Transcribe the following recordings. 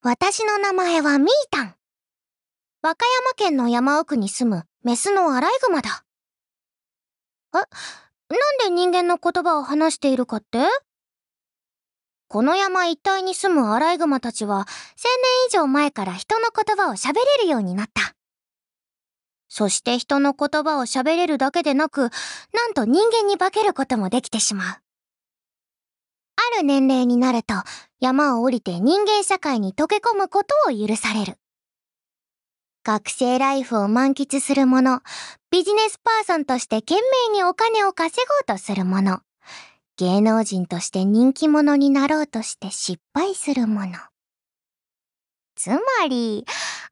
私の名前はミータン。和歌山県の山奥に住むメスのアライグマだ。え、なんで人間の言葉を話しているかって？この山一帯に住むアライグマたちは千年以上前から人の言葉を喋れるようになった。そして人の言葉を喋れるだけでなく、なんと人間に化けることもできてしまう。ある年齢になると山を降りて人間社会に溶け込むことを許される。学生ライフを満喫する者、ビジネスパーソンとして懸命にお金を稼ごうとする者、芸能人として人気者になろうとして失敗する者。つまり、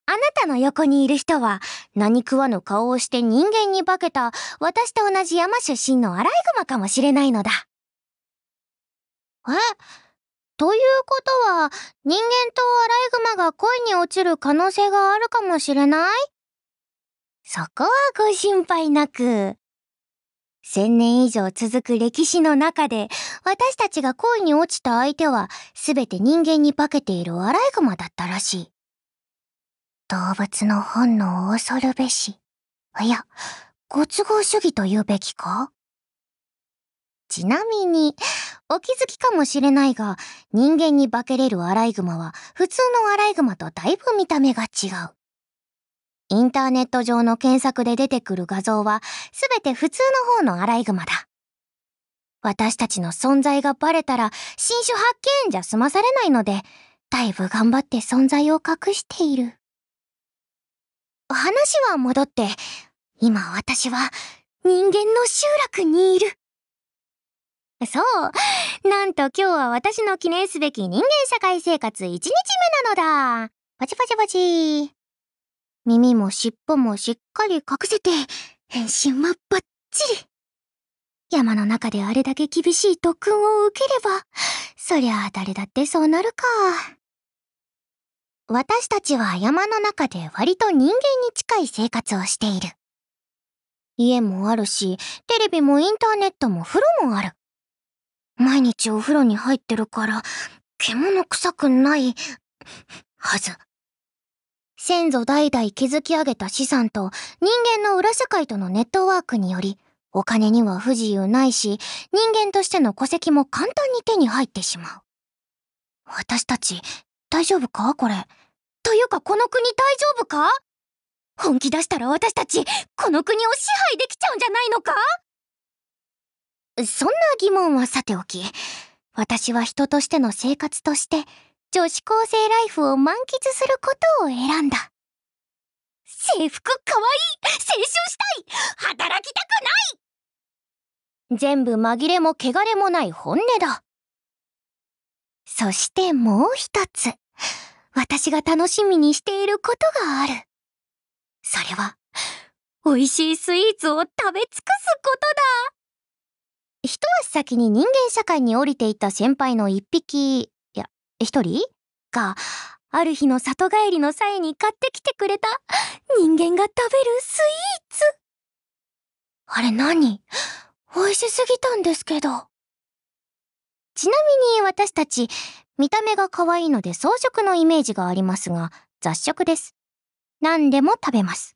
あなたの横にいる人は何食わぬ顔をして人間に化けた私と同じ山出身のアライグマかもしれないのだ。え？ということは、人間とアライグマが恋に落ちる可能性があるかもしれない？そこはご心配なく。千年以上続く歴史の中で、私たちが恋に落ちた相手は、すべて人間に化けているアライグマだったらしい。動物の本能を恐るべし。いや、ご都合主義と言うべきか？ちなみに、お気づきかもしれないが、人間に化けれるアライグマは、普通のアライグマとだいぶ見た目が違う。インターネット上の検索で出てくる画像は、すべて普通の方のアライグマだ。私たちの存在がバレたら、新種発見じゃ済まされないので、だいぶ頑張って存在を隠している。話は戻って、今私は人間の集落にいる。そう。なんと今日は私の記念すべき人間社会生活1日目なのだ。パチパチパチ。耳も尻尾もしっかり隠せて、変身はバッチリ。山の中であれだけ厳しい特訓を受ければ、そりゃあ誰だってそうなるか。私たちは山の中で割と人間に近い生活をしている。家もあるし、テレビもインターネットも風呂もある。毎日お風呂に入ってるから、獣臭くない、はず。先祖代々築き上げた資産と人間の裏社会とのネットワークにより、お金には不自由ないし、人間としての戸籍も簡単に手に入ってしまう。私たち、大丈夫か？これ。というかこの国大丈夫か？本気出したら私たち、この国を支配できちゃうんじゃないのか？そんな疑問はさておき、私は人としての生活として、女子高生ライフを満喫することを選んだ。制服かわいい青春したい働きたくない全部紛れも汚れもない本音だ。そしてもう一つ、私が楽しみにしていることがある。それは、美味しいスイーツを食べ尽くすことだ一足先に人間社会に降りていた先輩の一匹、いや、一人？が、ある日の里帰りの際に買ってきてくれた人間が食べるスイーツ。あれ何？美味しすぎたんですけど。ちなみに私たち、見た目が可愛いので装飾のイメージがありますが、雑食です。何でも食べます。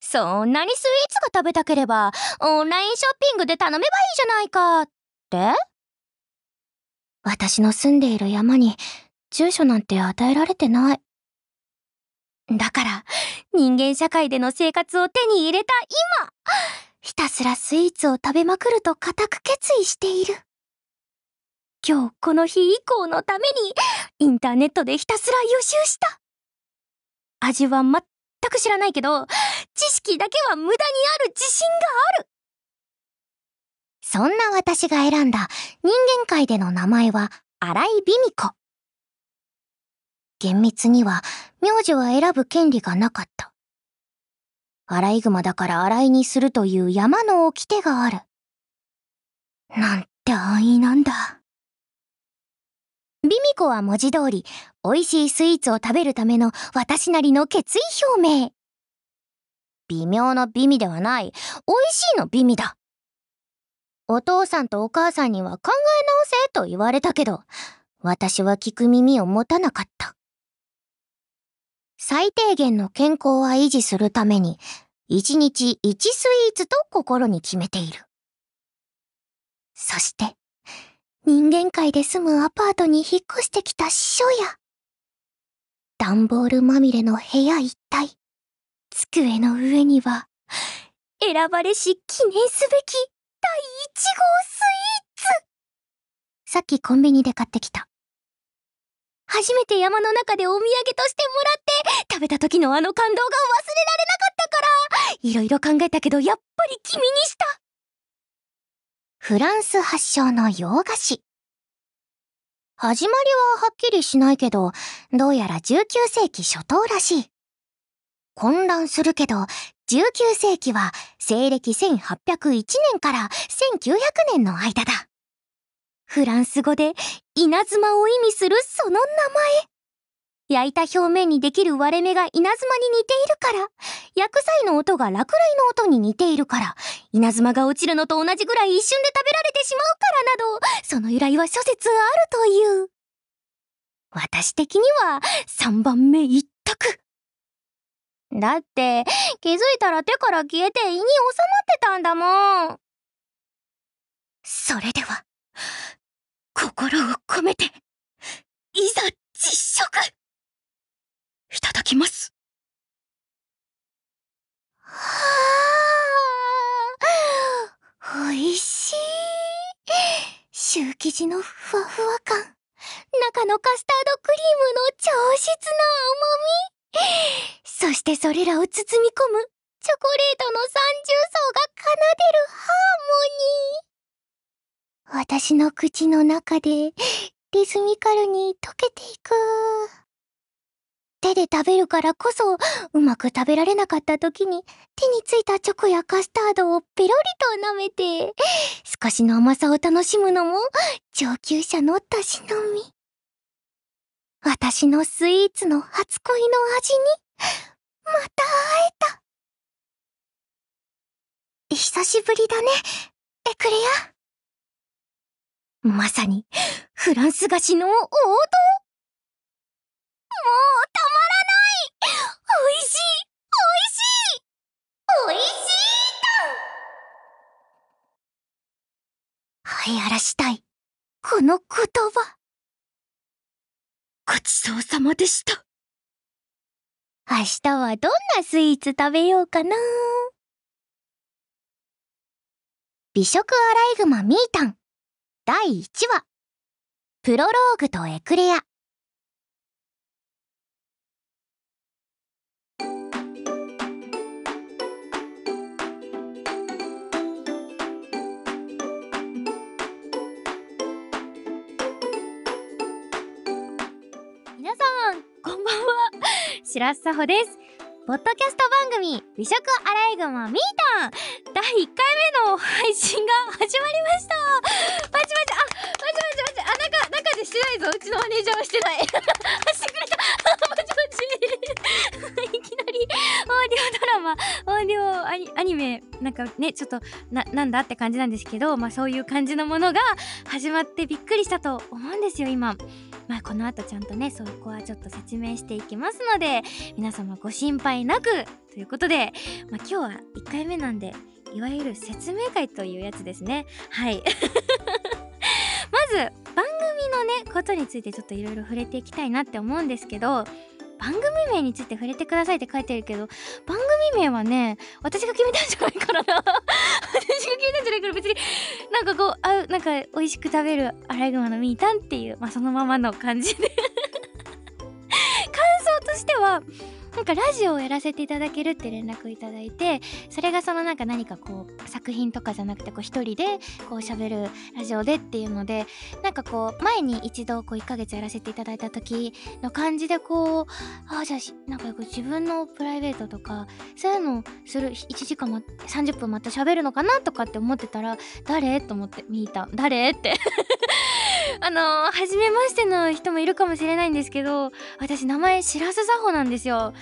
そんなにスイーツが食べたければ、オンラインショッピングで頼めばいいじゃないか、って？私の住んでいる山に住所なんて与えられてない。だから、人間社会での生活を手に入れた今、ひたすらスイーツを食べまくると固く決意している。今日この日以降のために、インターネットでひたすら予習した。味は全く知らないけど、知識だけは無駄にある自信があるそんな私が選んだ人間界での名前は、荒井美美子。厳密には、名字は選ぶ権利がなかった。アライグマだから洗いにするという山の掟がある。なんて安易なんだ。ビミコは文字通り、美味しいスイーツを食べるための私なりの決意表明。微妙な美味ではない、美味しいの美味だ。お父さんとお母さんには考え直せと言われたけど、私は聞く耳を持たなかった。最低限の健康は維持するために、一日一スイーツと心に決めている。そして、人間界で住むアパートに引っ越してきた師匠や、段ボールまみれの部屋一体、机の上には、選ばれし記念すべき第1号スイーツさっきコンビニで買ってきた。初めて山の中でお土産としてもらって、食べた時のあの感動が忘れられなかったから、いろいろ考えたけどやっぱり君にした。フランス発祥の洋菓子。始まりははっきりしないけど、どうやら19世紀初頭らしい。混乱するけど、19世紀は西暦1801年から1900年の間だ。フランス語で稲妻を意味するその名前。焼いた表面にできる割れ目が稲妻に似ているから、焼く際の音が落雷の音に似ているから、稲妻が落ちるのと同じぐらい一瞬で食べられてしまうからなど、その由来は諸説あるという。私的には3番目一択。だって、気づいたら手から消えて胃に収まってたんだもん。それでは、心を込めて、いざ実食いただきます。はあ、おいしい。シュー生地のふわふわ感。中のカスタードクリームの上質な甘み。そしてそれらを包み込むチョコレートの三重奏が奏でるハーモニー。私の口の中でリズミカルに溶けていく。手で食べるからこそ、うまく食べられなかった時に、手についたチョコやカスタードをペロリと舐めて、少しの甘さを楽しむのも、上級者のたしのみ。私のスイーツの初恋の味に、また会えた。久しぶりだね、エクレア。まさに、フランス菓子の王道もうたまらないおいしいおいしいおいしいと流行らしたい、この言葉。ごちそうさまでした。明日はどんなスイーツ食べようかな。美食アライグマミータン第1話。プロローグとエクレア。白洲穂です。ポッドキャスト番組美食アライグマミータン。第1回目の配信が始まりました。パチパチあ、パチパチパチあ、中、中でしてないぞ。うちのマネージャーはしてない。してくれた。パチパチいきなりオーディオドラマオーディオアニアニメ。なんかねちょっとななんだって感じなんですけどまあそういう感じのものが始まってびっくりしたと思うんですよ今。まあこの後ちゃんとねそこはちょっと説明していきますので皆様ご心配なくということで、まあ、今日は1回目なんでいわゆる説明会というやつですね。はい。まず番組のねことについてちょっといろいろ触れていきたいなって思うんですけど番組名について触れてくださいって書いてるけど番組名はね私が決めたんじゃないからな。私が決めたんじゃないから別になんかこうあなんか美味しく食べるアライグマのミータンっていうまあそのままの感じで。としてはなんかラジオをやらせていただけるって連絡いただいてそれがそのなんか何かこう作品とかじゃなくてこう一人でこう喋るラジオでっていうのでなんかこう前に一度こう1ヶ月やらせていただいた時の感じでこうああじゃあなんかこう自分のプライベートとかそういうのをする1時間、ま、30分また喋るのかなとかって思ってたら誰？と思って見た。誰？って。あのー、初めましての人もいるかもしれないんですけど私名前しらす作法なんですよ。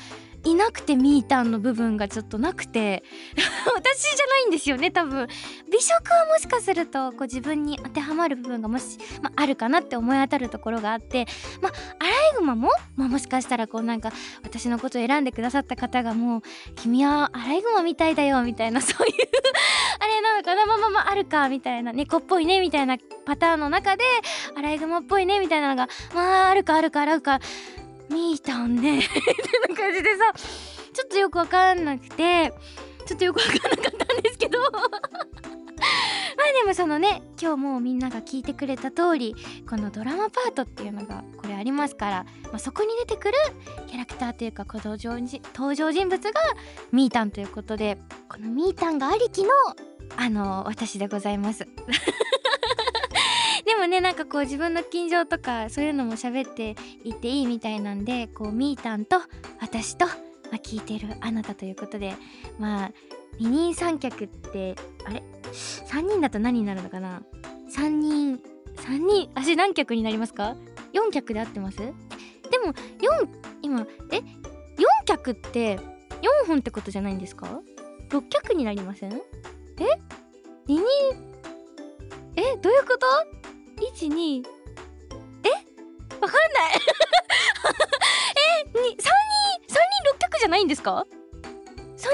いなくてみーたんの部分がちょっとなくて。私じゃないんですよね多分。美食はもしかするとこう自分に当てはまる部分がもし、まあ、るかなって思い当たるところがあって。まあアライグマも、まあ、もしかしたらこうなんか私のことを選んでくださった方がもう「君はアライグマみたいだよ」みたいな そういうあれなのかな。まあまあまああるかみたいな。猫っぽいねみたいなパターンの中でアライグマっぽいねみたいなのがまああるかあるかあるか。みーたんね。みたいな感じでさちょっとよくわかんなくてちょっとよくわかんなかったんですけど。まあでもそのね今日もみんなが聞いてくれた通りこのドラマパートっていうのがこれありますから、まあ、そこに出てくるキャラクターというか登場登場人物がみーたんということでこのみーたんがありきのあの私でございます。でもねなんかこう自分の近所とかそういうのも喋っていていいみたいなんでこうみーたんと私と、まあ、聞いてるあなたということで まあ二人三脚ってあれ？3人だと何になるのかな？3人3人足何脚になりますか ?4 脚で合ってます？でも4今え？4脚って4本ってことじゃないんですか ?6 脚になりません？え？2人？え？どういうこと？1 2え？わかんない。えに3人3人6脚じゃないんですか ?3 人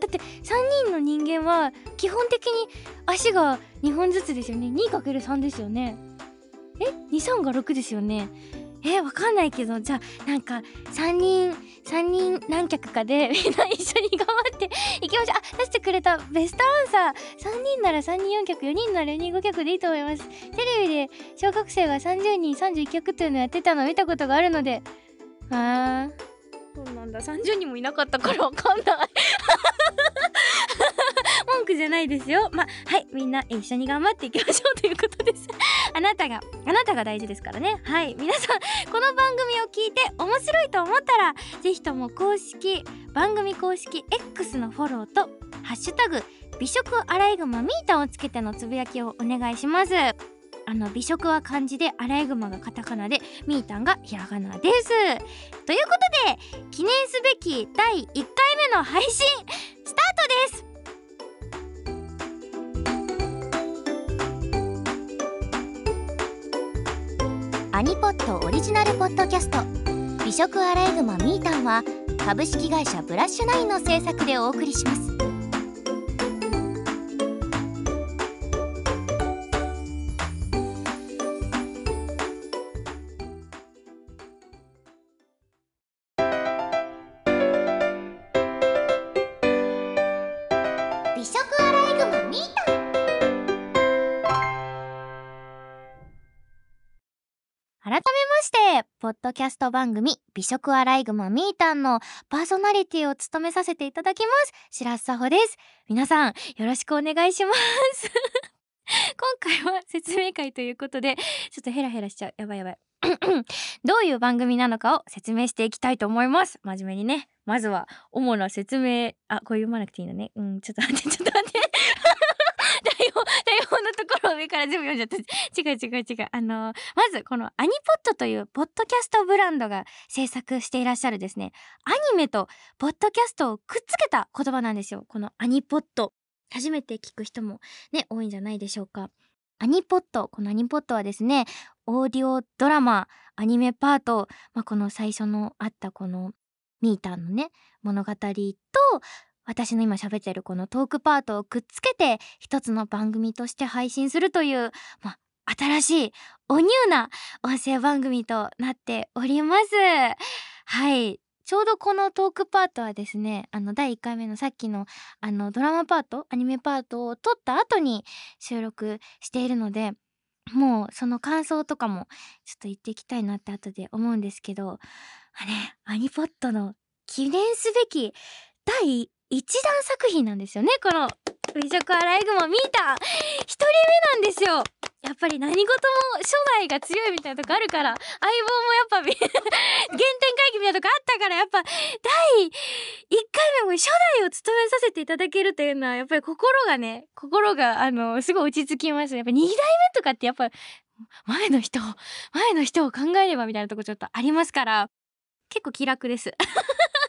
だって3人の人間は基本的に足が2本ずつですよね。2×3 ですよね。え？23が6ですよね。えわかんないけどじゃあなんか3人3人何脚かで みんな一緒に頑張っていきましょう。あ出してくれたベストアンサー。3人なら3人4脚4人なら4人5脚でいいと思います。テレビで小学生が30人31脚っていうのやってたの見たことがあるので。あー。そうなんだ。30人もいなかったからわかんない 文句じゃないですよ。まはいみんな一緒に頑張っていきましょう。ということです。あなたがあなたが大事ですからね。はい皆さんこの番組を聞いて面白いと思ったら是非とも公式番組公式 X のフォローと「ハッシュタグ美食アライグマミータン」をつけてのつぶやきをお願いします。あの美食は漢字でアライグマがカタカナでミータンがひらがなです。ということで記念すべき第1回目の配信スタートです。アニポッドオリジナルポッドキャスト。美食アライグマミータンは株式会社ブラッシュナインの制作でお送りします。改めまして、ポッドキャスト番組美食アライグマミータンのパーソナリティを務めさせていただきます。白洲沙穂です。皆さん、よろしくお願いします。今回は説明会ということで、ちょっとヘラヘラしちゃう。やばいやばい。どういう番組なのかを説明していきたいと思います。真面目にね。まずは、主な説明。あ、これ読まなくていいのね。うん、ちょっと待って、ちょっと待って。台本、台本のところを上から全部読んじゃった。違う違う違う。あのーまずこのアニポッドというポッドキャストブランドが制作していらっしゃるですね、アニメとポッドキャストをくっつけた言葉なんですよ。このアニポッド。初めて聞く人もね、多いんじゃないでしょうか。アニポッド。このアニポッドはですね、オーディオドラマ、アニメパート、まあ、この最初のあったこのミーターのね、物語と、私の今喋ってるこのトークパートをくっつけて一つの番組として配信するという、まあ、新しいおニューな音声番組となっております。はい。ちょうどこのトークパートはですね、あの第1回目のさっきのあのドラマパート、アニメパートを撮った後に収録しているので、もうその感想とかもちょっと言っていきたいなって後で思うんですけど、あれ、アニポッドの記念すべき第一弾作品なんですよね、この美食アライグマミータン。一人目なんですよ。やっぱり何事も初代が強いみたいなとこあるから、相棒もやっぱ 原点回帰みたいなとこあったから、やっぱ第1回目も初代を務めさせていただけるというのは、やっぱり心がね、心があの、すごい落ち着きます。やっぱ2代目とかってやっぱ前の人、前の人を考えればみたいなとこちょっとありますから、結構気楽です。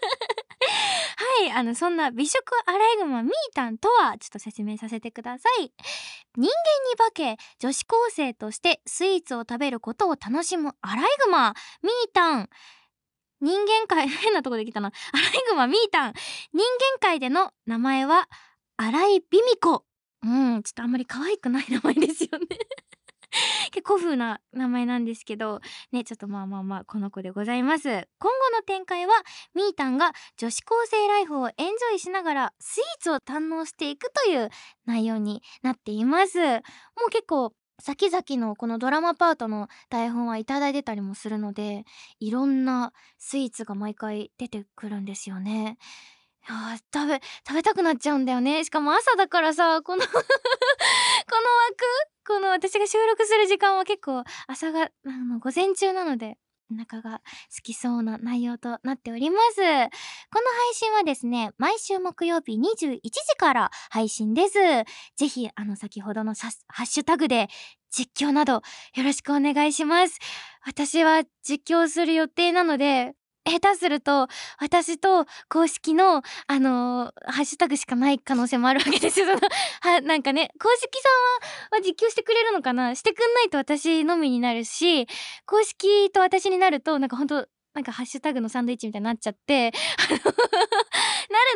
あのそんな美食アライグマみーたんとはちょっと説明させてください。人間に化け女子高生としてスイーツを食べることを楽しむアライグマ。みーたん人間界 変なとこできたな。アライグマみーたん人間界での名前は荒井美美子うんちょっとあんまり可愛くない名前ですよね。結構風な名前なんですけどねちょっとまあまあまあこの子でございます。今後の展開はみーたんが女子高生ライフをエンジョイしながらスイーツを堪能していくという内容になっています。もう結構先々のこのドラマパートの台本はいただいてたりもするのでいろんなスイーツが毎回出てくるんですよね。いや食べ食べたくなっちゃうんだよね。しかも朝だからさこの この枠？この私が収録する時間は結構朝があの午前中なのでお腹が好きそうな内容となっております。この配信はですね毎週木曜日21時から配信です。ぜひあの先ほどのハッシュタグで実況などよろしくお願いします。私は実況する予定なので下手すると私と公式のあのー、ハッシュタグしかない可能性もあるわけですよ。はなんかね公式さんはは実況してくれるのかな？してくんないと私のみになるし公式と私になるとなんかほんとなんかハッシュタグのサンドイッチみたいになっちゃってなる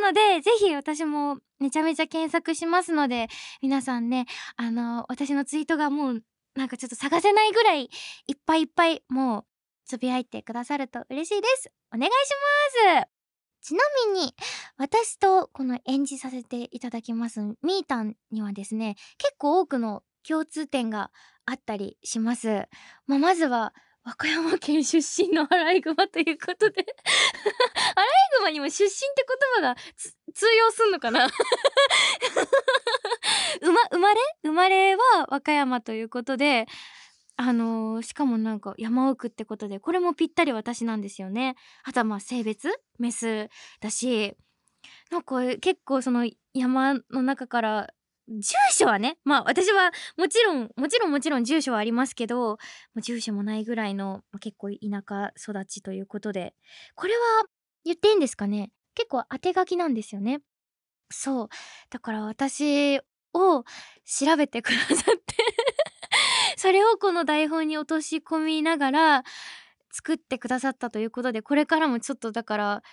のでぜひ私もめちゃめちゃ検索しますので皆さんねあのー、私のツイートがもうなんかちょっと探せないぐらいいっぱいいっぱいもうつぶやいてくださると嬉しいです。お願いします。ちなみに私とこの演じさせていただきますみーたんにはですね結構多くの共通点があったりします、まあ、まずは和歌山県出身のアライグマということで。アライグマにも出身って言葉が通用すんのかな？生ま生まれ？生まれは和歌山ということであのー、しかもなんか山奥ってことでこれもぴったり私なんですよね。あとはまあ性別？メスだし。なんか結構その山の中から住所はねまあ私はもちろんもちろんもちろん住所はありますけど住所もないぐらいの、結構田舎育ちということで。これは言っていいんですかね？結構当て書きなんですよね。そう。だから私を調べてくださっそれをこの台本に落とし込みながら作ってくださったということでこれからもちょっとだから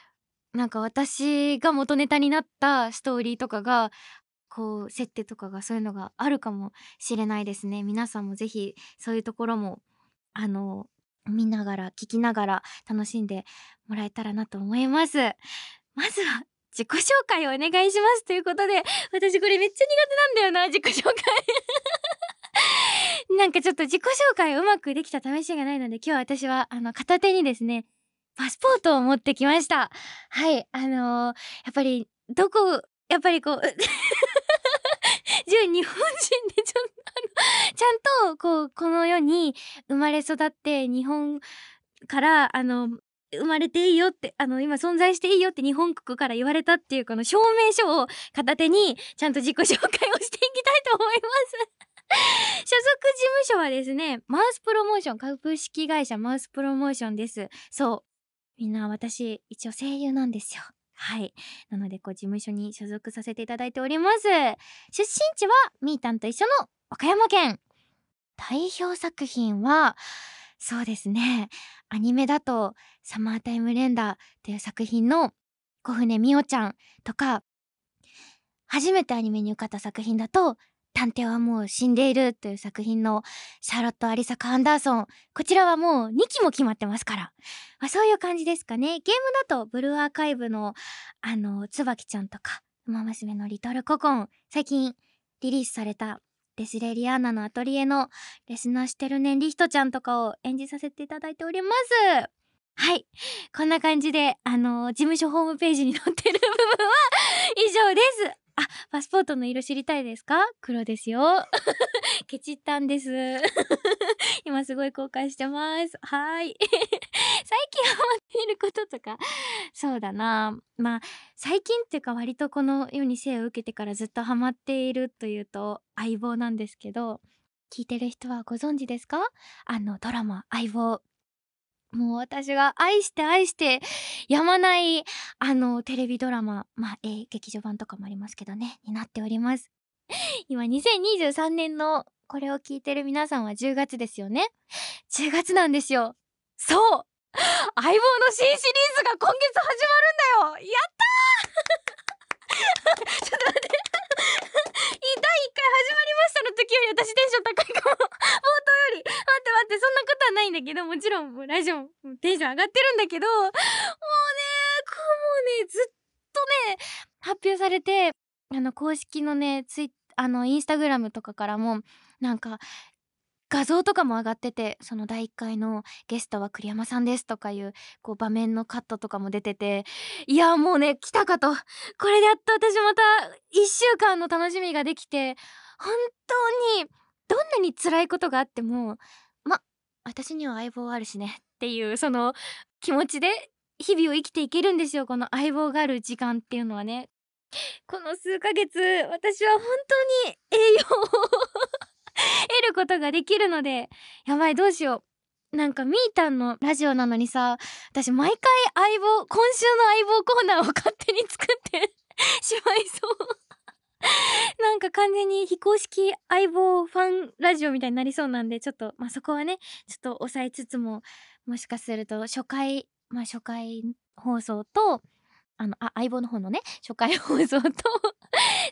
なんか私が元ネタになったストーリーとかがこう設定とかがそういうのがあるかもしれないですね。皆さんもぜひそういうところもあの見ながら聞きながら楽しんでもらえたらなと思います。まずは自己紹介をお願いしますということで私これめっちゃ苦手なんだよな自己紹介。なんかちょっと自己紹介うまくできた試しがないので今日私はあの片手にですねパスポートを持ってきました。はいあのー、やっぱりどこやっぱりこう 日本人でちょっと、あのちゃんとこうこの世に生まれ育って日本からあの生まれていいよってあの今存在していいよって日本国から言われたっていうこの証明書を片手にちゃんと自己紹介をしていきたいと思います。所属事務所はですねマウスプロモーション株式会社マウスプロモーションです。そう。みんな私一応声優なんですよ。はい。なのでこう事務所に所属させていただいております。出身地はみーたんと一緒の和歌山県。代表作品はそうですね。アニメだと「サマータイムレンダー」という作品の小船美桜ちゃんとか初めてアニメに受かった作品だと探偵はもう死んでいるという作品のシャーロット・アリサカ・アンダーソン。こちらはもう2期も決まってますから。まあ、そういう感じですかね。ゲームだとブルーアーカイブのあの、椿ちゃんとか、馬娘のリトルココン。最近リリースされたデスレリアーナのアトリエのレスナーしてるねんリヒトちゃんとかを演じさせていただいております。はい。こんな感じで、あの、事務所ホームページに載ってる部分は以上です。あ、パスポートの色知りたいですか？黒ですよ。ケチったんです。今すごい後悔してます。はい。最近ハマっていることとか、そうだな。まあ、最近っていうか割とこの世に生を受けてからずっとハマっているというと相棒なんですけど、聞いてる人はご存知ですか？あのドラマ相棒。もう私が愛して愛してやまないあのテレビドラマまあ、えー、劇場版とかもありますけどねになっております。今2023年のこれを聞いてる皆さんは10月ですよね。10月なんですよ。そう！相棒の新シリーズが今月始まるんだよ。やったー！ちょっと待って。第1回始まりましたの時より私テンション高いかも。冒頭より待って待ってそんなことはないんだけどもちろんもうラジオもテンション上がってるんだけどもうねこうもうねずっとね発表されてあの公式のねツイあのインスタグラムとかからもなんか画像とかも上がっててその第1回のゲストは栗山さんですとかいうこう場面のカットとかも出てていやもうね来たかと。これでやっと私また1週間の楽しみができて本当にどんなに辛いことがあってもま私には相棒あるしねっていうその気持ちで日々を生きていけるんですよこの相棒がある時間っていうのはね。この数ヶ月私は本当に栄養を得ることができるのでやばいどうしよう。なんかみーたんのラジオなのにさ私毎回相棒今週の相棒コーナーを勝手に作って しまいそう。なんか完全に非公式相棒ファンラジオみたいになりそうなんでちょっとまあそこはねちょっと抑えつつももしかすると初回まあ初回放送とあのあ相棒の方のね初回放送と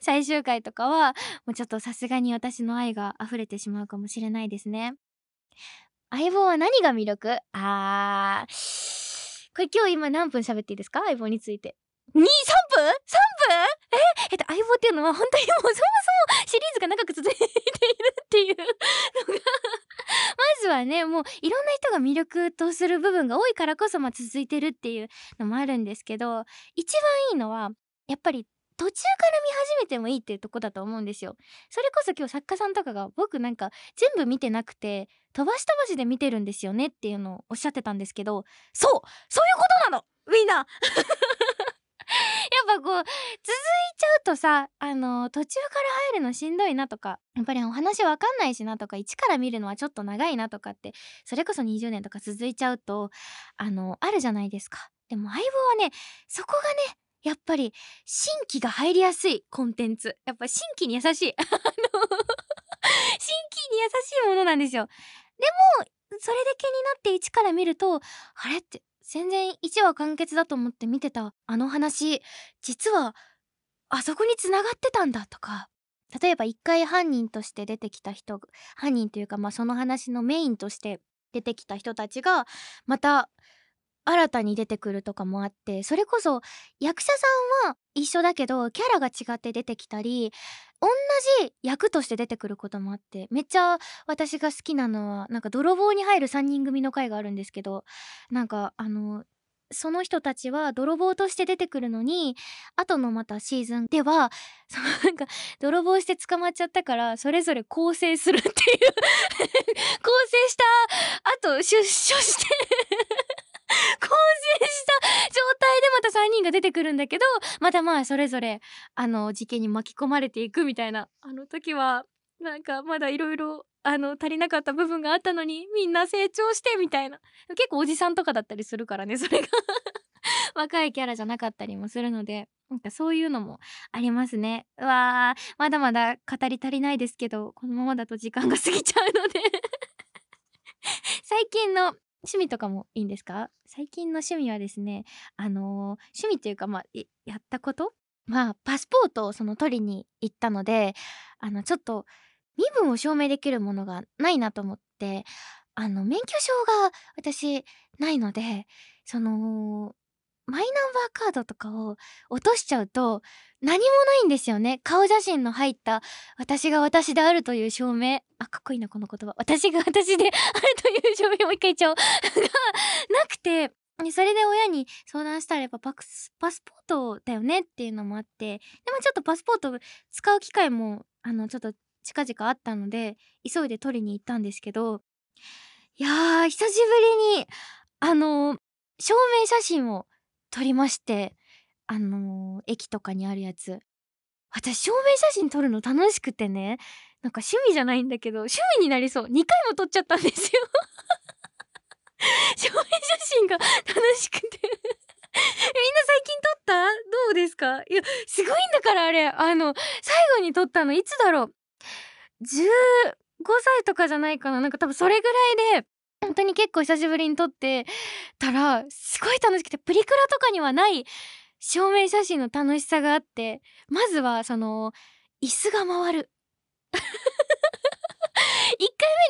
最終回とかはもうちょっとさすがに私の愛が溢れてしまうかもしれないですね。相棒は何が魅力？あー。これ今日今何分喋っていいですか？相棒について。2、3分 ?3 分？え？えっと、相棒っていうのは本当にもうそもそもシリーズが長く続いているっていうのが。まずはね、もういろんな人が魅力とする部分が多いからこそまあ続いてるっていうのもあるんですけど、一番いいのは、やっぱり途中から見始めてもいいっていうとこだと思うんですよ。それこそ今日作家さんとかが僕なんか全部見てなくて飛ばし飛ばしで見てるんですよねっていうのをおっしゃってたんですけどそうそういうことなのみんな やっぱこう続いちゃうとさあの途中から入るのしんどいなとかやっぱりお話わかんないしなとか一から見るのはちょっと長いなとかってそれこそ20年とか続いちゃうとあのあるじゃないですか。でも相棒はねそこがねやっぱり新規が入りやすいコンテンツ。やっぱ新規に優しい。新規に優しいものなんですよ。でもそれで気になって一から見るとあれって全然1話完結だと思って見てたあの話実はあそこに繋がってたんだとか。例えば一回犯人として出てきた人犯人というかまあその話のメインとして出てきた人たちがまた新たに出てくるとかもあってそれこそ役者さんは一緒だけどキャラが違って出てきたり同じ役として出てくることもあってめっちゃ私が好きなのはなんか泥棒に入る3人組の回があるんですけどなんかあのその人たちは泥棒として出てくるのに後のまたシーズンではそのなんか泥棒して捕まっちゃったからそれぞれ更生するっていう。更生した後出所して 更新した状態でまた3人が出てくるんだけどまたまあそれぞれあの事件に巻き込まれていくみたいなあの時はなんかまだいろいろあの足りなかった部分があったのにみんな成長してみたいな。結構おじさんとかだったりするからねそれが。若いキャラじゃなかったりもするのでなんかそういうのもありますね。うわーまだまだ語り足りないですけどこのままだと時間が過ぎちゃうので。最近の趣味とかもいいんですか？最近の趣味はですねあのー、趣味というかまあやったこと？まあパスポートをその取りに行ったのであのちょっと身分を証明できるものがないなと思ってあの免許証が私ないのでそのマイナンバーカードとかを落としちゃうと何もないんですよね。顔写真の入った私が私であるという証明。あかっこいいなこの言葉。私が私であるという証明もう一回言っちゃおうがなくてそれで親に相談したらやっぱパスパスポートだよねっていうのもあって。でもちょっとパスポート使う機会もあのちょっと近々あったので急いで取りに行ったんですけど。いやー久しぶりにあの証明写真を撮りましてあのー、駅とかにあるやつ。私証明写真撮るの楽しくてね。なんか趣味じゃないんだけど趣味になりそう。2回も撮っちゃったんですよ。証明写真が楽しくて。みんな最近撮った？どうですか？いやすごいんだからあれ。あの最後に撮ったのいつだろう？15歳とかじゃないかな。なんか多分それぐらいで本当に結構久しぶりに撮ってたらすごい楽しくてプリクラとかにはない証明写真の楽しさがあってまずはその椅子が回る1回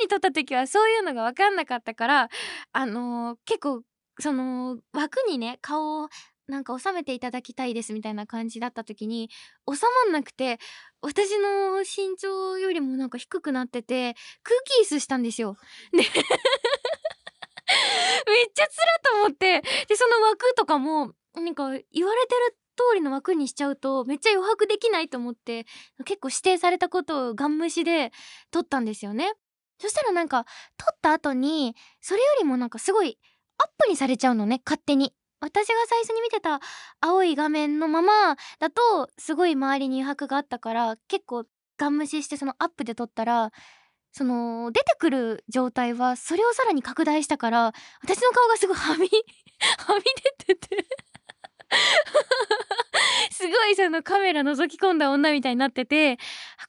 目に撮った時はそういうのが分かんなかったからあのー結構その枠にね顔をなんか収めていただきたいですみたいな感じだった時に収まんなくて私の身長よりもなんか低くなってて空気椅子したんですよ。で っちゃつらと思ってでその枠とかもなんか言われてる通りの枠にしちゃうとめっちゃ余白できないと思って結構指定されたことをガン無視で撮ったんですよね。そしたらなんか撮った後にそれよりもなんかすごいアップにされちゃうのね勝手に。私が最初に見てた青い画面のままだとすごい周りに余白があったから結構ガン無視してそのアップで撮ったらその出てくる状態はそれをさらに拡大したから私の顔がすごい はみはみ出てて。すごいそのカメラ覗き込んだ女みたいになってて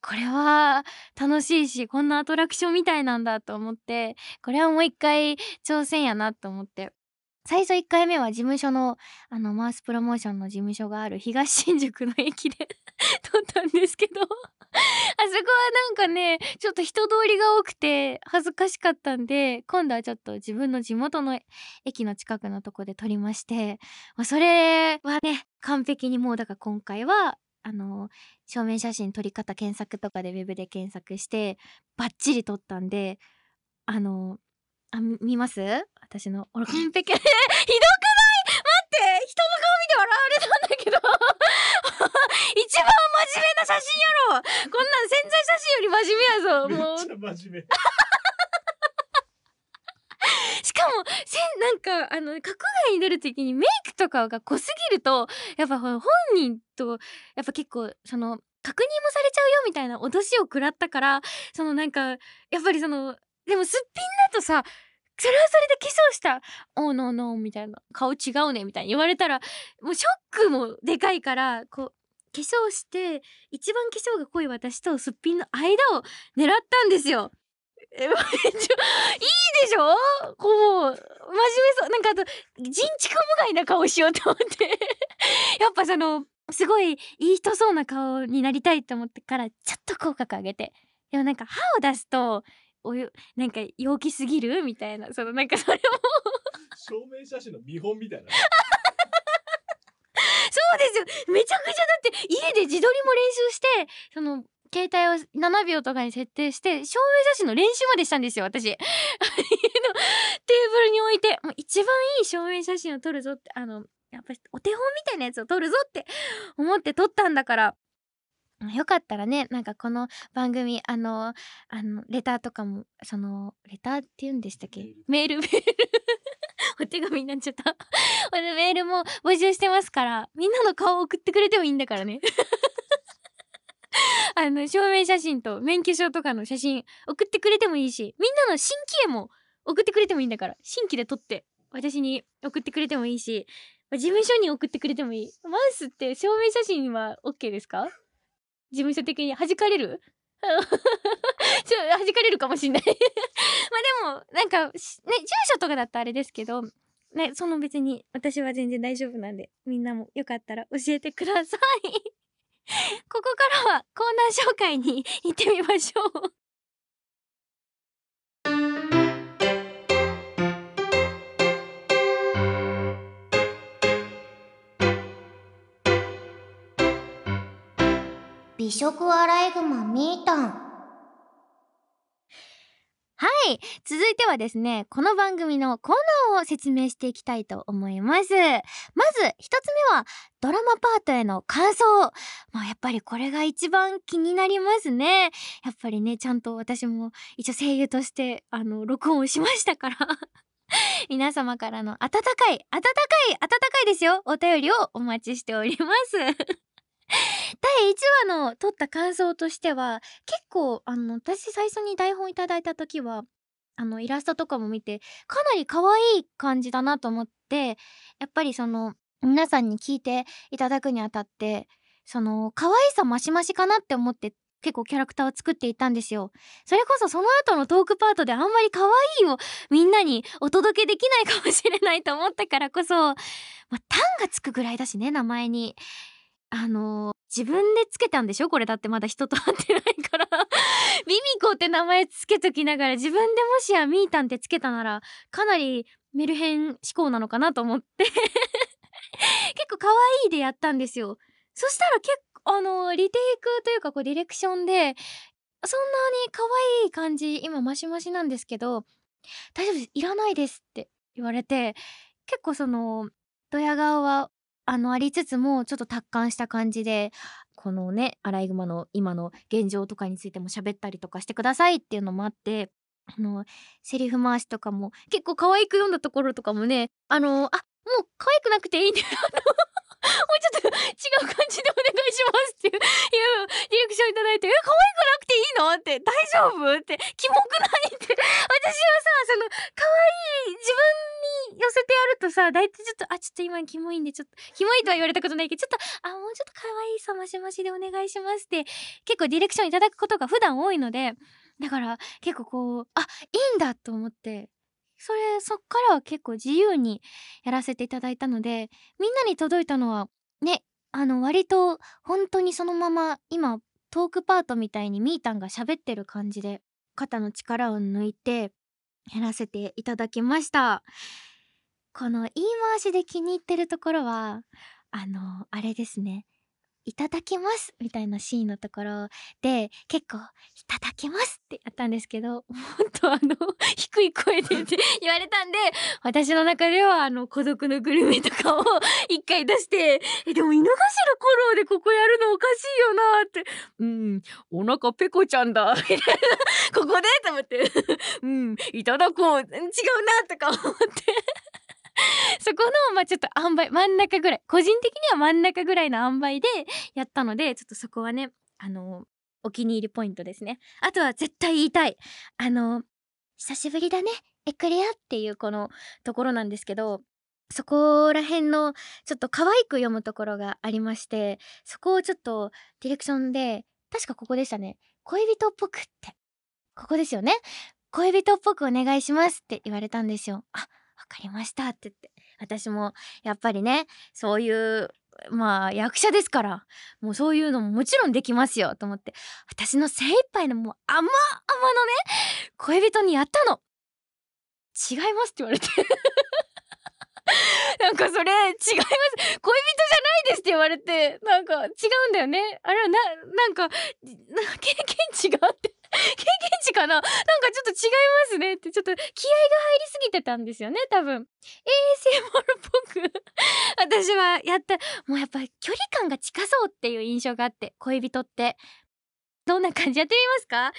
これは楽しいしこんなアトラクションみたいなんだと思ってこれはもう一回挑戦やなと思って。最初1回目は事務所のあのマウスプロモーションの事務所がある東新宿の駅で 撮ったんですけど あそこはなんかねちょっと人通りが多くて恥ずかしかったんで今度はちょっと自分の地元の駅の近くのとこで撮りましてそれはね完璧にもうだから今回はあの証明写真撮り方検索とかでウェブで検索してバッチリ撮ったんであのあみ見ます？私の。俺完璧。ひどくない？待って人の顔見て笑われたんだけど。一番真面目な写真やろ。こんなん潜在写真より真面目やぞ。も うめっちゃ真面目。しかもせんなんかあの国外に出る時にメイクとかが濃すぎるとやっぱ本人とやっぱ結構その確認もされちゃうよみたいな脅しを食らったからそのなんかやっぱりそのでもすっぴんだとさそれはそれで化粧した「おーノーノー」みたいな「顔違うね」みたいに言われたらもうショックもでかいからこう化粧して一番化粧が濃い私とすっぴんの間を狙ったんですよ。いいでしょ？こう真面目そう。なんかあと人畜無害な顔しようと思って。やっぱそのすごいいい人そうな顔になりたいと思ってからちょっと口角上げて。でもなんか歯を出すとおよなんか陽気すぎる？みたいな。そのなんかそれも。証明写真の見本みたいな そうですよ。めちゃくちゃだって家で自撮りも練習してその携帯を7秒とかに設定して証明写真の練習までしたんですよ私。テーブルに置いてもう一番いい証明写真を撮るぞってあのやっぱりお手本みたいなやつを撮るぞって思って撮ったんだからよかったらねなんかこの番組あのあのレターとかもそのレターって言うんでしたっけ？メール。メール お手紙になっちゃった。メールも募集してますからみんなの顔を送ってくれてもいいんだからね。あの証明写真と免許証とかの写真送ってくれてもいいしみんなの新規絵も送ってくれてもいいんだから新規で撮って私に送ってくれてもいいし事務所に送ってくれてもいい。マウスって証明写真は OK ですか？事務所的に弾かれる？ちょ弾かれるかもしんない。まあでもなんかね住所とかだったらあれですけどねその別に私は全然大丈夫なんでみんなもよかったら教えてください。ここからはコーナー紹介に行ってみましょう。美食アライグマミータンはい。続いてはですねこの番組のコーナーを説明していきたいと思います。まず一つ目はドラマパートへの感想。まあやっぱりこれが一番気になりますね。やっぱりねちゃんと私も一応声優としてあの録音をしましたから。皆様からの温かい温かい温かいですよ。お便りをお待ちしております。第1話の撮った感想としては結構あの私最初に台本いただいた時はあのイラストとかも見てかなり可愛い感じだなと思ってやっぱりその皆さんに聞いていただくにあたってその可愛さマシマシかなって思って結構キャラクターを作っていたんですよ。それこそその後のトークパートであんまり可愛いをみんなにお届けできないかもしれないと思ったからこそ、まあ、タンがつくぐらいだしね、名前に。あの自分でつけたんでしょ？これだってまだ人と会ってないから。ミミコって名前つけときながら自分でもしやミータンってつけたならかなりメルヘン思考なのかなと思って。結構可愛いでやったんですよ。そしたら結構あのリテイクというかこうディレクションでそんなに可愛い感じ今マシマシなんですけど大丈夫です。いらないですって言われて結構そのドヤ顔はあのありつつもちょっと達観した感じでこのねアライグマの今の現状とかについても喋ったりとかしてくださいっていうのもあってあのセリフ回しとかも結構可愛く読んだところとかもねあのあもう可愛くなくていいんであの もうちょっと違う感じでお願いしますっていういうディレクションいただいて「え可愛くなくていいの?」って「大丈夫?」って「キモくない?」て私はさその可愛い自分に寄せてやるとさ大体ちょっと「あちょっと今キモいんでちょっとキモいとは言われたことないけどちょっとあもうちょっと可愛いさましましでお願いします」って結構ディレクションいただくことが普段多いのでだから結構こうあいいんだと思ってそれそっからは結構自由にやらせていただいたのでみんなに届いたのはねあの割と本当にそのまま今トークパートみたいにみーたんが喋ってる感じで肩の力を抜いてやらせていただきました。この言い回しで気に入ってるところはあのあれですね。いただきますみたいなシーンのところで結構いただきますってやったんですけど もっとあの 低い声で 言われたんで私の中ではあの孤独のグルメとかを一回出してえでも井の頭コロでここやるのおかしいよなってうんお腹ペコちゃんだみたいなここでと思ってうんいただこう違うなとか思って そこのまあちょっと塩梅真ん中ぐらい個人的には真ん中ぐらいの塩梅でやったのでちょっとそこはねあのお気に入りポイントですね。あとは絶対言いたい。あの久しぶりだね。エクレアっていうこのところなんですけどそこら辺のちょっと可愛く読むところがありましてそこをちょっとディレクションで確かここでしたね。恋人っぽくって。ここですよね。恋人っぽくお願いしますって言われたんですよ。あかりましたって言って。私もやっぱりねそういうまあ役者ですからもうそういうのももちろんできますよと思って。私の精一杯のもう甘々のね恋人にやったの違いますって言われて。なんかそれ違います恋人じゃないですって言われて。なんか違うんだよね。あれはななんか経験値があって。経験値かな？なんかちょっと違いますねってちょっと気合が入りすぎてたんですよね多分。ASMR っぽく私はやったもうやっぱ距離感が近そうっていう印象があって恋人って。どんな感じやってみますか？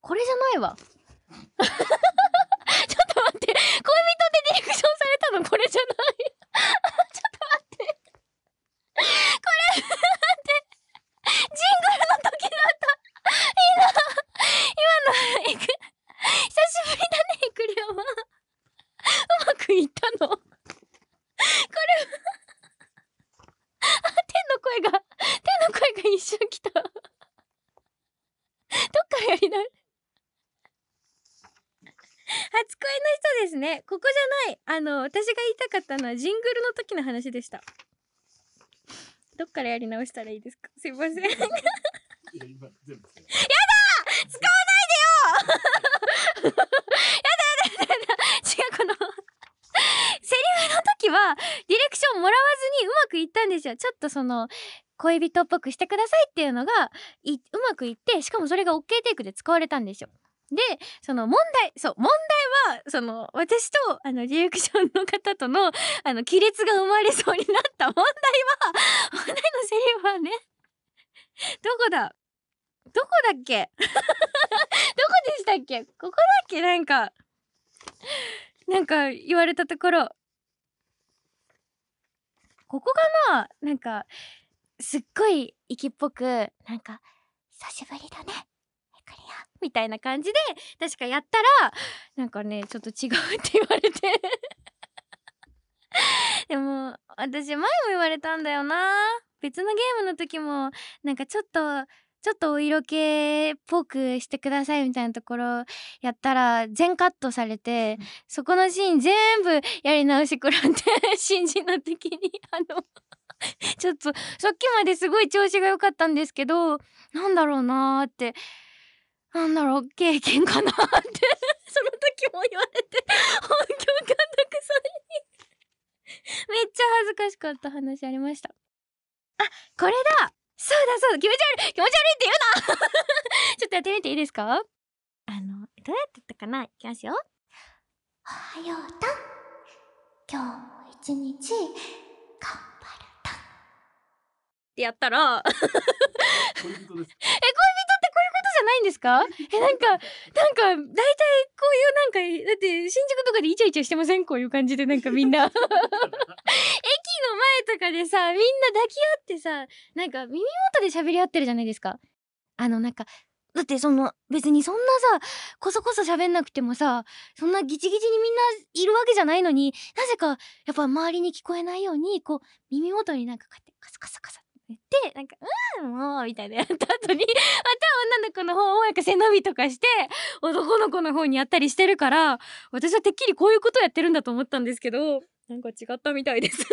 これじゃないわ。ちょっと待って。恋人ってディレクションされたのこれじゃない？これ待ってジングルの時だったいいな今のエク久しぶりだねエクレアはうまくいったのこれあ天の声が天の声が一瞬来た。どっからやりな初恋の人ですねここじゃないあの私が言いた。かった。のはジングルの時の話でした。どっからやり直したらいいですか？すいません。やだ使わないでよ。やだ やだ やだ違うこのセリフの時はディレクションもらわずにうまくいったんですよ。ちょっとその恋人っぽくしてくださいっていうのがいうまくいってしかもそれが OK テイクで使われたんですよでその問題そう問題はその私とあのディレクションの方とのあの亀裂が生まれそうになった問題は問題のセリフはねどこだ？どこだっけ？どこでしたっけ？ここだっけ？なんかなんか言われたところ。ここかな？なんかすっごい息っぽくなんか「久しぶりだね」みたいな感じで確かやったらなんかねちょっと違うって言われて。でも私前も言われたんだよな。別のゲームの時もなんかちょっとちょっとお色気っぽくしてくださいみたいなところやったら全カットされて、そこのシーン全部やり直し食らって 新人の時にあのちょっとさっきまですごい調子が良かったんですけどなんだろうなーってなんだろう経験かなーって。その時も言われて本業監督さんに。めっちゃ恥ずかしかった話ありました。あこれだ。そうだそうだ。気持ち悪い。気持ち悪いって言うな。ちょっとやってみていいですか？あのどうやってたかな？いきますよ。おはようたん。今日も一日、頑張るたん。ってやったら。えこですか？えなんかなんか大体こういうなんかだって新宿とかでイチャイチャしてません？こういう感じでなんかみんな。駅の前とかでさみんな抱き合ってさなんか耳元で喋り合ってるじゃないですか。あのなんかだってその別にそんなさこそこそ喋んなくてもさそんなギチギチにみんないるわけじゃないのになぜかやっぱ周りに聞こえないようにこう耳元になんかこうやってカサカサカサって言ってなんか「うんもう」みたいなやった後に また女の子の方をなんか背伸びとかして男の子の方にやったりしてるから私はてっきりこういうことやってるんだと思ったんですけどなんか違ったみたいです。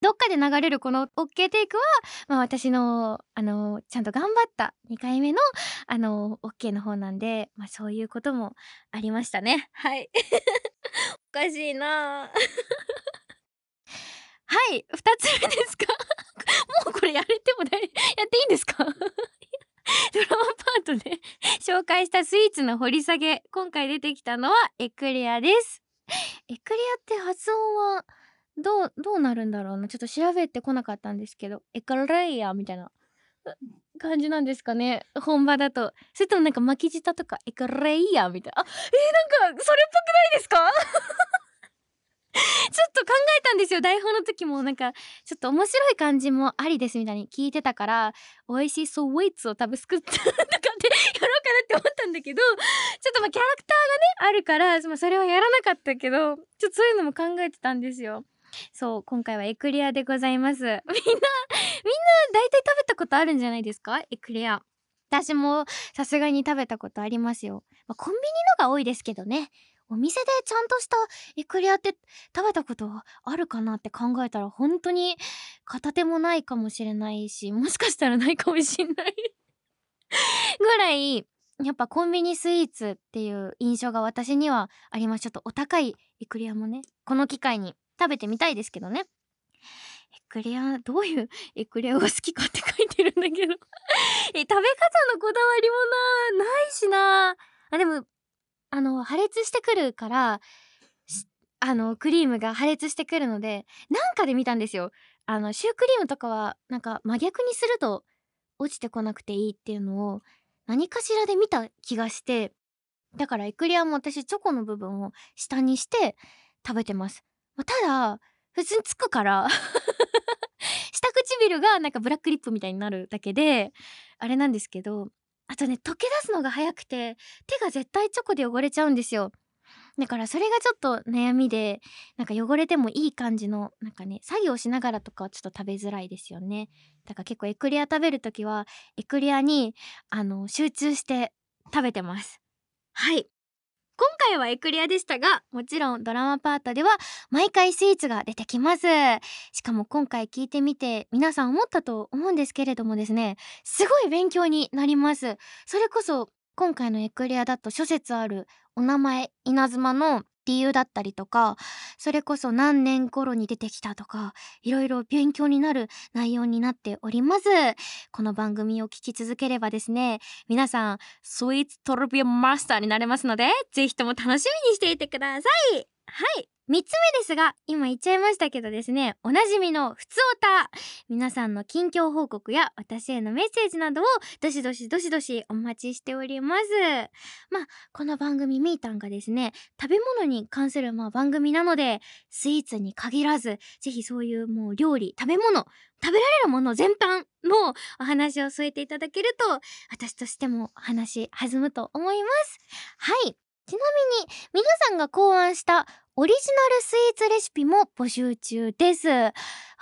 どっかで流れるこの OK テイクは、まあ、私のあのちゃんと頑張った2回目のあの OK の方なんで、まあ、そういうこともありましたね。はい。おかしいなはい2つ目ですか？もうこれやれてもだいやっていいんですか？ドラマパートで 紹介したスイーツの掘り下げ今回出てきたのはエクレアです。エクレアって発音はどうどうなるんだろうな？ちょっと調べてこなかったんですけどエクレアみたいな感じなんですかね？本場だと。それともなんか巻き舌とかエクレイヤーみたいな？あえー、なんかそれっぽくないですか？と考えたんですよ。台本の時もなんかちょっと面白い感じもありですみたいに聞いてたから美味しいソウイツを多分作ったとかってやろうかなって思ったんだけどちょっとまあキャラクターがねあるからまあそれはやらなかったけどちょっとそういうのも考えてたんですよ。そう今回はエクレアでございます。みんなみんな大体食べたことあるんじゃないですか？エクレア。私もさすがに食べたことありますよ、まあ、コンビニのが多いですけどね。お店でちゃんとしたエクレアって食べたことあるかなって考えたら本当に片手もないかもしれないし もしかしたらないかもしれない。ぐらいやっぱコンビニスイーツっていう印象が私にはあります。ちょっとお高いエクレアもねこの機会に食べてみたいですけどね。エクレアどういうエクレアが好きかって書いてるんだけど。え食べ方のこだわりもなないしな。あでもあの破裂してくるからあのクリームが破裂してくるのでなんかで見たんですよ。あのシュークリームとかはなんか真逆にすると落ちてこなくていいっていうのを何かしらで見た気がしてだからエクレアも私チョコの部分を下にして食べてます。まあただ普通につくから 下唇がなんかブラックリップみたいになるだけであれなんですけどあとね溶け出すのが早くて手が絶対チョコで汚れちゃうんですよ。だからそれがちょっと悩みでなんか汚れてもいい感じのなんかね作業しながらとかはちょっと食べづらいですよね。だから結構エクレア食べる時はエクレアにあの集中して食べてます。はい。今回はエクレアでしたがもちろんドラマパートでは毎回スイーツが出てきます。しかも今回聞いてみて皆さん思ったと思うんですけれどもですねすごい勉強になります。それこそ今回のエクレアだと諸説あるお名前稲妻の理由だったりとかそれこそ何年頃に出てきたとかいろいろ勉強になる内容になっております。この番組を聞き続ければですね皆さんスイーツトロピアマスターになれますのでぜひとも楽しみにしていてください。はい。3つ目ですが今言っちゃいましたけどですねおなじみのふつおた。皆さんの近況報告や私へのメッセージなどをどしどしどしどしお待ちしております。まあこの番組みーたんがですね食べ物に関するまあ番組なのでスイーツに限らずぜひそういうもう料理食べ物食べられるもの全般のお話を添えていただけると私としても話弾むと思います。はい。ちなみに皆さんが考案したオリジナルスイーツレシピも募集中です。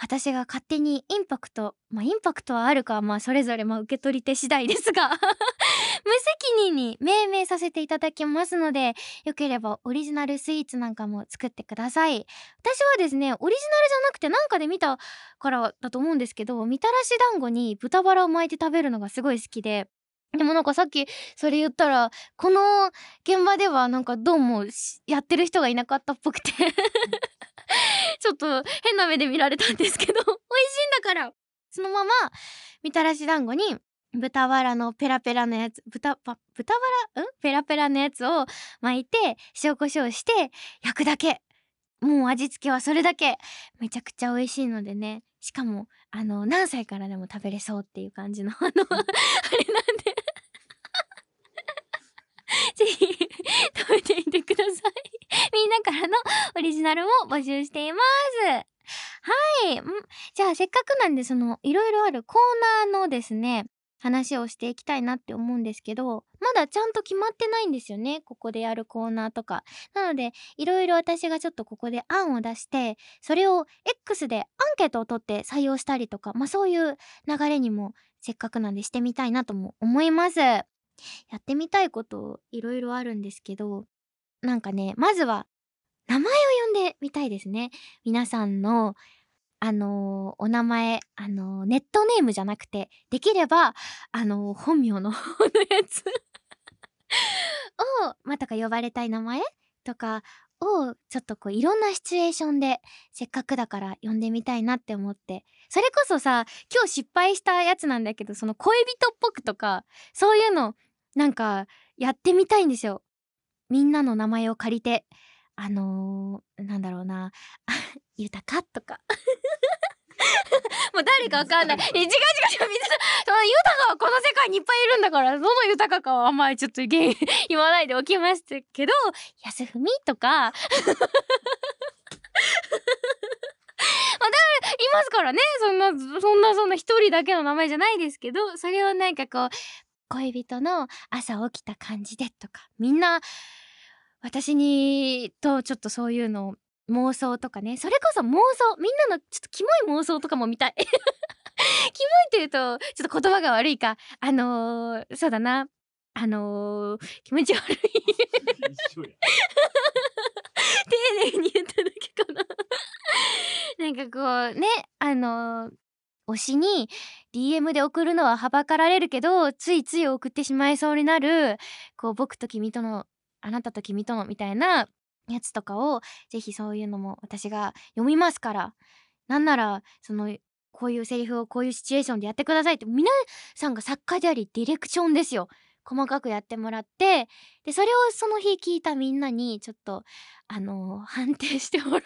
私が勝手にインパクトまあインパクトはあるかまあそれぞれまあ受け取り手次第ですが 無責任に命名させていただきますのでよければオリジナルスイーツなんかも作ってください。私はですねオリジナルじゃなくてなんかで見たからだと思うんですけどみたらし団子に豚バラを巻いて食べるのがすごい好きででもなんかさっきそれ言ったらこの現場ではなんかどうもやってる人がいなかったっぽくて ちょっと変な目で見られたんですけど 美味しいんだから。そのままみたらし団子に豚バラのペラペラのやつ豚豚バラ？ん？ペラペラのやつを巻いて塩コショウして焼くだけ。もう味付けはそれだけ。めちゃくちゃ美味しいのでね。しかもあの何歳からでも食べれそうっていう感じの あのあれなんで。ぜひ食べてみてください。みんなからのオリジナルも募集しています。はい。じゃあせっかくなんでそのいろいろあるコーナーのですね話をしていきたいなって思うんですけどまだちゃんと決まってないんですよね。ここでやるコーナーとか。なのでいろいろ私がちょっとここで案を出してそれを X でアンケートを取って採用したりとかまあそういう流れにもせっかくなんでしてみたいなとも思います。やってみたいこといろいろあるんですけどなんかねまずは名前を呼んでみたいですね皆さんのあのー、お名前、あのー、ネットネームじゃなくて、できれば、あのー、本名の方のやつ を、またか呼ばれたい名前とかを、ちょっとこう、いろんなシチュエーションで、せっかくだから呼んでみたいなって思って。それこそさ、今日失敗したやつなんだけど、その恋人っぽくとか、そういうの、なんか、やってみたいんですよ。みんなの名前を借りて。あのー、なんだろうな、豊かとか。もう誰かわかんない。違う違う違う、みんな、その豊かはこの世界にいっぱいいるんだから、どの豊かかはあんまりちょっと 言わないでおきましたけど、安文とか、まあ、誰、いますからね。そんな、そんな、そんな一人だけの名前じゃないですけど、それをなんかこう、恋人の朝起きた感じでとか、みんな、私にとちょっとそういうの妄想とかねそれこそ妄想みんなのちょっとキモい妄想とかも見たい。キモいって言うとちょっと言葉が悪いかあのー、そうだな。あのー、気持ち悪い。丁寧に言っただけかな。なんかこうねあのー、推しに DM で送るのははばかられるけどついつい送ってしまいそうになるこう僕と君とのあなたと君とのみたいなやつとかをぜひそういうのも私が読みますから。なんならそのこういうセリフをこういうシチュエーションでやってくださいって皆さんが作家でありディレクションですよ。細かくやってもらってでそれをその日聞いたみんなにちょっとあのー、判定してもらう。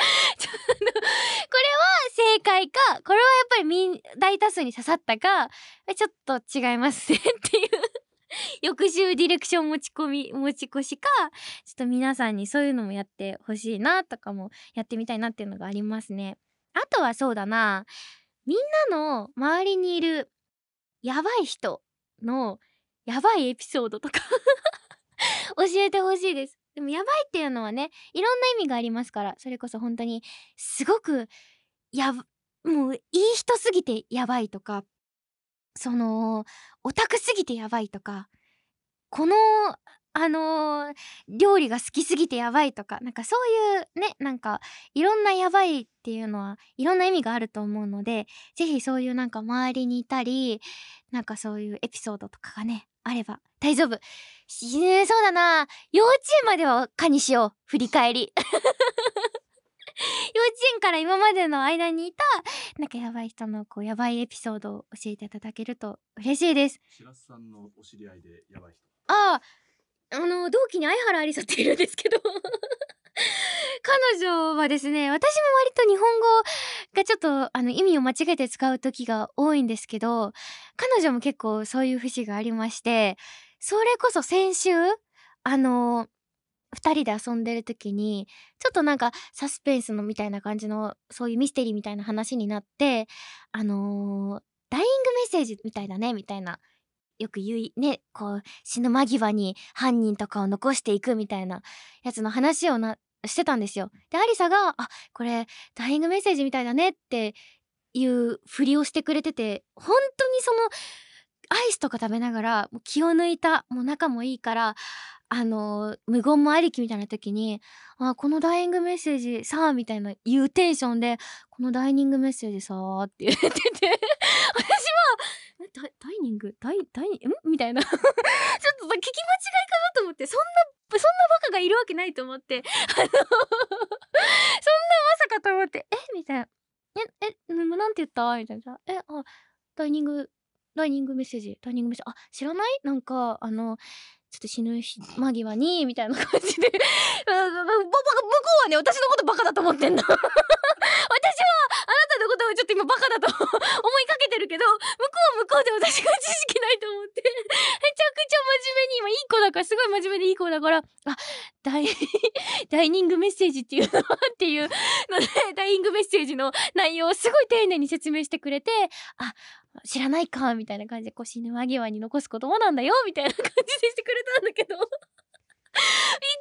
これは正解かこれはやっぱりみ大多数に刺さったかちょっと違いますねっていう。翌週ディレクション持ち込み持ち越しかちょっと皆さんにそういうのもやってほしいなとかもやってみたいなっていうのがありますね。あとはそうだなみんなの周りにいるやばい人のやばいエピソードとか 教えてほしいです。でもやばいっていうのはねいろんな意味がありますからそれこそ本当にすごくやもういい人すぎてやばいとかそのオタクすぎてやばいとかこのあのー、料理が好きすぎてやばいとかなんかそういうねなんかいろんなやばいっていうのはいろんな意味があると思うので是非そういうなんか周りにいたりなんかそういうエピソードとかがねあれば。大丈夫、えー、そうだな。幼稚園まではかにしよう。振り返り。幼稚園から今までの間にいたなんかやばい人のこうやばいエピソードを教えていただけると嬉しいです。白洲さんのお知り合いでやばい人。あああの同期に相原ありさっているんですけど 彼女はですね私も割と日本語がちょっとあの意味を間違えて使う時が多いんですけど彼女も結構そういう節がありましてそれこそ先週あの2人で遊んでる時にちょっとなんかサスペンスのみたいな感じのそういうミステリーみたいな話になってあのダイイングメッセージみたいだねみたいなよく言いねこう死ぬ間際に犯人とかを残していくみたいなやつの話をなしてたんですよ。でアリサが「あこれダイイングメッセージみたいだね」っていうふりをしてくれてて本当にそのアイスとか食べながらもう気を抜いたもう仲もいいからあの無言もありきみたいな時に「あこのダイイングメッセージさあ」みたいな言うテンションで「このダイニングメッセージさあ」って言っててダイニング？ダイダイん？みたいな。ちょっと聞き間違いかなと思ってそんなそんなバカがいるわけないと思って。あの そんなまさかと思ってえ？みたいなええ？なんて言った？みたいなえ？あダイニングダイニングメッセージダイニングメッセージ。あ知らない？なんかあのちょっと死ぬ間際にみたいな感じで。向こうはね私のことバカだと思ってんの。をちょっと今バカだと思いかけてるけど向こう向こうで私が知識ないと思って。めちゃくちゃ真面目に今いい子だからすごい真面目でいい子だからあダイ ダイニングメッセージっていうのっていうので ダイニングメッセージの内容をすごい丁寧に説明してくれてあ知らないかみたいな感じでこう死ぬ間際に残す言葉なんだよみたいな感じでしてくれたんだけど。びっ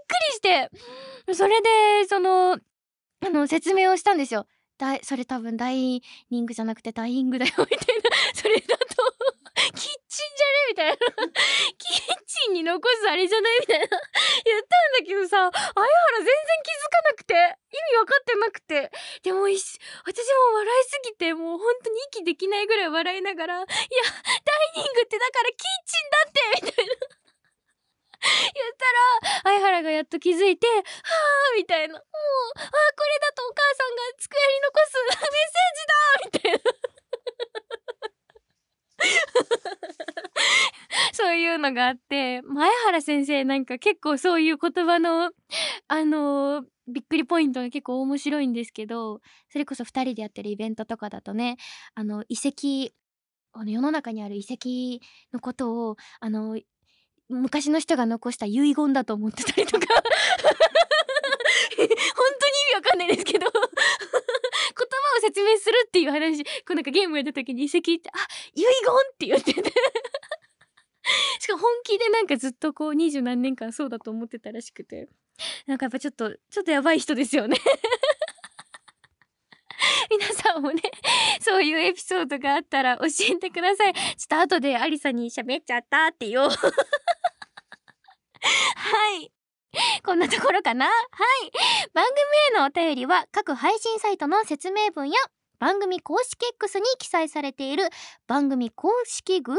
くりして。それでそのあの説明をしたんですよ。だそれ多分ダイニングじゃなくてダイイングだよみたいな。それだと キッチンじゃね？みたいな。キッチンに残すあれじゃない？みたいな。言ったんだけどさ相原全然気づかなくて意味分かってなくて。でも私も笑いすぎてもう本当に息できないぐらい笑いながら「いやダイニングってだからキッチンだって」みたいな。言ったら相原がやっと気づいて「はあ」みたいな「もうあこれだとお母さんが机に残す メッセージだ」みたいな。そういうのがあって前原先生なんか結構そういう言葉のあのー、びっくりポイントが結構面白いんですけどそれこそ2人でやってるイベントとかだとねあの遺跡あの世の中にある遺跡のことをあの昔の人が残した遺言だと思ってたりとか。本当に意味わかんないですけど。言葉を説明するっていう話こうなんかゲームやった時に遺跡って「あ遺言!」って言ってて。しかも本気でなんかずっとこう二十何年間そうだと思ってたらしくて。なんかやっぱちょっとちょっとやばい人ですよね。皆さんもねそういうエピソードがあったら教えてください。ちょっと後でアリサに喋っちゃったって言おう。はい。こんなところかな？はい。番組へのお便りは各配信サイトの説明文や番組公式 X に記載されている番組公式 Google フォ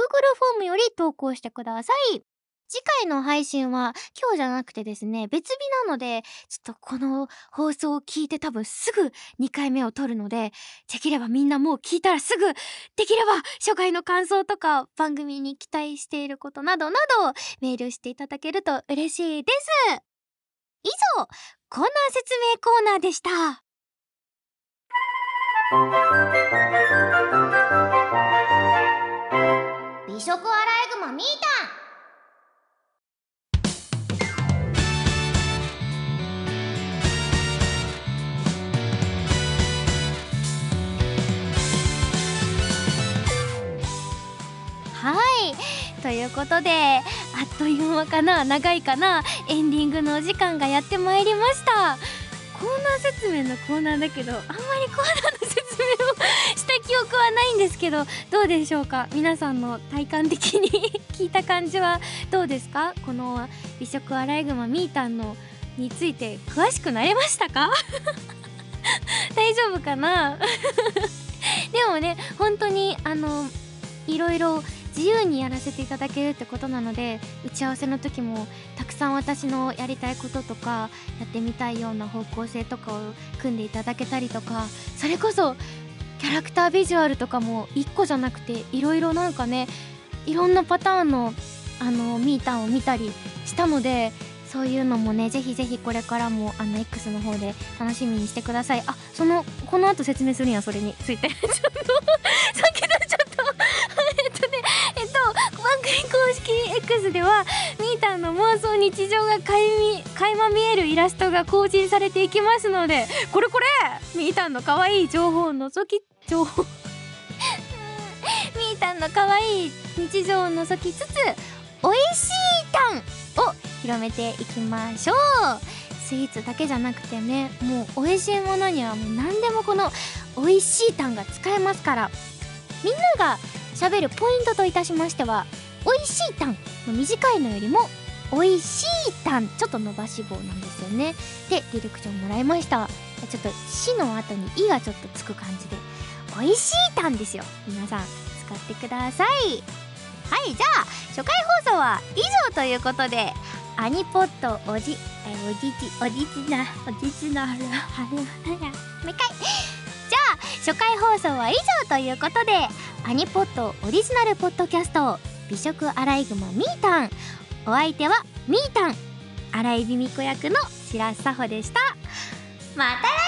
ームより投稿してください。次回の配信は今日じゃなくてですね別日なのでちょっとこの放送を聞いて多分すぐ2回目を撮るのでできればみんなもう聞いたらすぐできれば初回の感想とか番組に期待していることなどなどメールしていただけると嬉しいです。以上コーナー説明コーナーでした。美食アライグマみーたん。はい。ということであっという間かな？長いかな？エンディングのお時間がやってまいりました。コーナー説明のコーナーだけどあんまりコーナーの説明をした記憶はないんですけどどうでしょうか？皆さんの体感的に 聞いた感じはどうですか？この美食アライグマみーたんのについて詳しくなれましたか？大丈夫かな？でもね本当にあのいろいろ自由にやらせていただけるってことなので打ち合わせの時もたくさん私のやりたいこととかやってみたいような方向性とかを組んでいただけたりとかそれこそキャラクタービジュアルとかも1個じゃなくていろいろなんかねいろんなパターンのあのミータンを見たりしたのでそういうのもねぜひぜひこれからもあの X の方で楽しみにしてください。あそのこの後説明するんやそれに。ついて。ちょっとさっきのちょっとえっとねえっと番組公式 X ではみーたんの妄想日常がかいみ垣間見えるイラストが更新されていきますのでこれこれみーたんの可愛い情報を覗き情報。みーたんの可愛い日常を覗きつつ美味しいタンを広めていきましょう。スイーツだけじゃなくてねもう美味しいものにはもう何でもこの美味しいタンが使えますから。みんなが喋るポイントといたしましては美味しいタン短いのよりも美味しいタンちょっと伸ばし棒なんですよね。でディレクションもらいました。ちょっと「し」の後に「い」がちょっとつく感じで。美味しいタンですよ。皆さん使ってください。はいじゃあ初回放送は以上ということでアニポットおじえおじじおじじなおじじなはるはるもう一回じゃあ初回放送は以上ということでアニポットオリジナルポッドキャスト美食アライグマミータン。お相手はミータン。荒井美美子役の白洲佐穂でした。また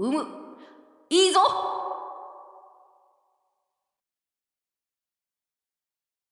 生む。いいぞ！